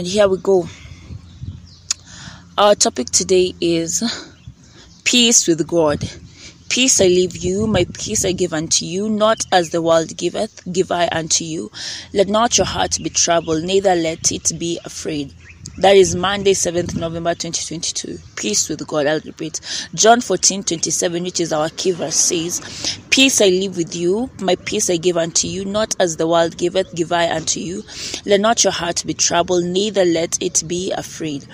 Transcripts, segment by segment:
And here we go. Our topic today is peace with God. Peace I leave you, my peace I give unto you, not as the world giveth, give I unto you. Let not your heart be troubled, neither let it be afraid. That is Monday, 7th November 2022. Peace with God. I'll repeat. John 14 27, which is our key verse, says, Peace I leave with you, my peace I give unto you, not as the world giveth, give I unto you. Let not your heart be troubled, neither let it be afraid.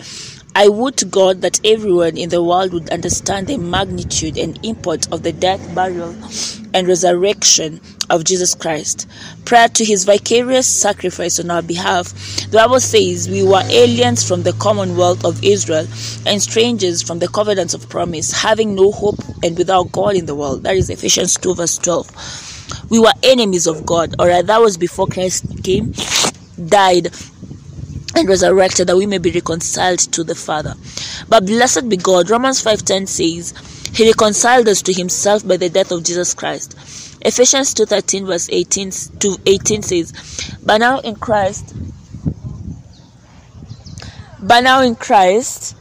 I would to God that everyone in the world would understand the magnitude and import of the death, burial, and resurrection of Jesus Christ. Prior to his vicarious sacrifice on our behalf, the Bible says we were aliens from the commonwealth of Israel and strangers from the covenants of promise, having no hope and without God in the world. That is Ephesians 2, verse 12. We were enemies of God, or that was before Christ came, died, and resurrected that we may be reconciled to the Father. But blessed be God. Romans 5:10 says, He reconciled us to himself by the death of Jesus Christ. Ephesians 2:13 verse 18 to 18 says, But now in Christ but now in Christ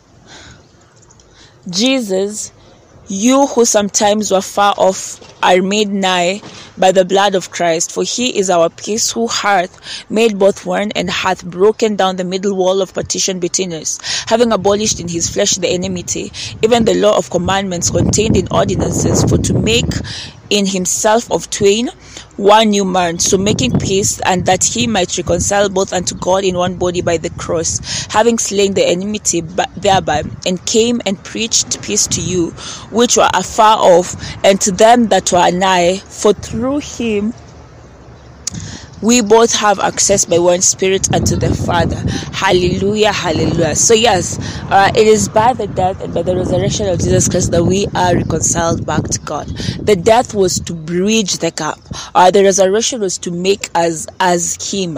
Jesus you who sometimes were far off are made nigh by the blood of Christ, for he is our peace, who hath made both one and hath broken down the middle wall of partition between us, having abolished in his flesh the enmity, even the law of commandments contained in ordinances, for to make in himself of twain one new man, so making peace, and that he might reconcile both unto God in one body by the cross, having slain the enmity thereby, and came and preached peace to you, which were afar off, and to them that were nigh, for through him we both have access by one spirit unto the father. Hallelujah hallelujah. So yes uh, it is by the death and by the resurrection of jesus christ that we are reconciled back to god. The death was to bridge the gap. Uh, the resurrection was to make us as him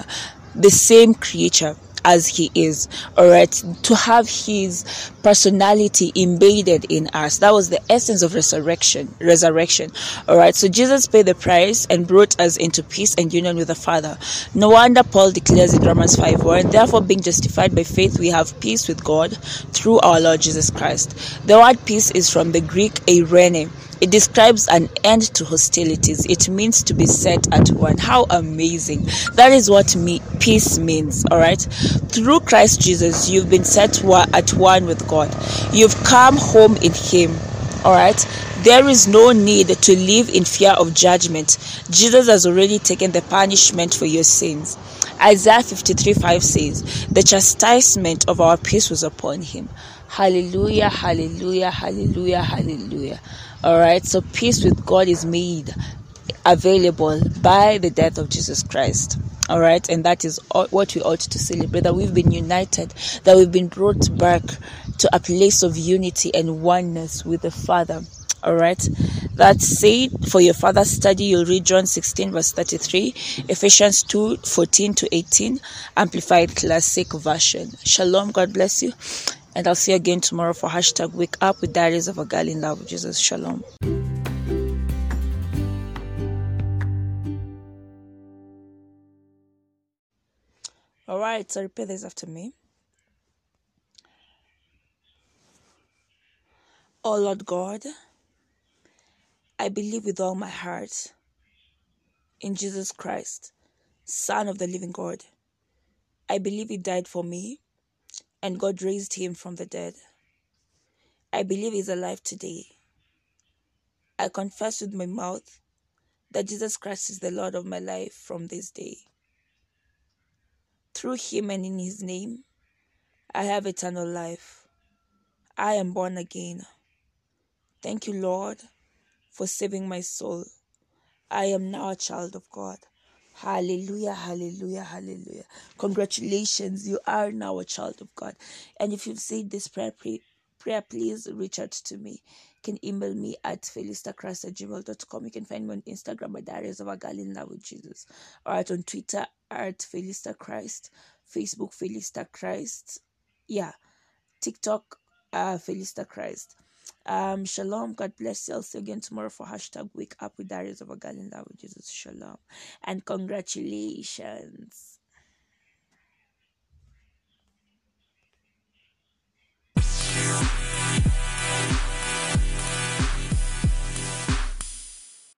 the same creature as he is all right to have his personality embedded in us. That was the essence of resurrection resurrection. All right so jesus paid the price and brought us into peace and union with the father. No wonder paul declares in romans 5 1 therefore being justified by faith we have peace with god through our lord jesus christ. The word peace is from the greek eirene it describes an end to hostilities. It means to be set at one. How amazing! That is what me, peace means, all right? Through Christ Jesus, you've been set at one with God. You've come home in Him, all right? There is no need to live in fear of judgment. Jesus has already taken the punishment for your sins. Isaiah 53 5 says, The chastisement of our peace was upon him. Hallelujah, hallelujah, hallelujah, hallelujah. All right, so peace with God is made available by the death of Jesus Christ. All right, and that is what we ought to celebrate that we've been united, that we've been brought back to a place of unity and oneness with the Father. All right, that said, for your further study, you'll read John 16, verse 33, Ephesians 2 14 to 18, Amplified Classic Version. Shalom, God bless you. And I'll see you again tomorrow for hashtag Wake Up with Diaries of a Girl in Love with Jesus. Shalom. All right, so repeat this after me. Oh Lord God, I believe with all my heart in Jesus Christ, Son of the living God. I believe He died for me and God raised him from the dead. I believe he's alive today. I confess with my mouth that Jesus Christ is the Lord of my life from this day. Through him and in his name, I have eternal life. I am born again. Thank you, Lord, for saving my soul. I am now a child of God. Hallelujah, hallelujah, hallelujah. Congratulations, you are now a child of God. And if you've said this prayer, pray, prayer please reach out to me. You can email me at gmail.com. You can find me on Instagram at Diaries of a in Love with Jesus. Or on Twitter at Felista Christ, Facebook Felista Christ. Yeah. TikTok uh Felista Christ. Um, shalom. God bless you. I'll see you again tomorrow for hashtag wake up with Diaries of a Girl in Love with Jesus. Shalom. And congratulations.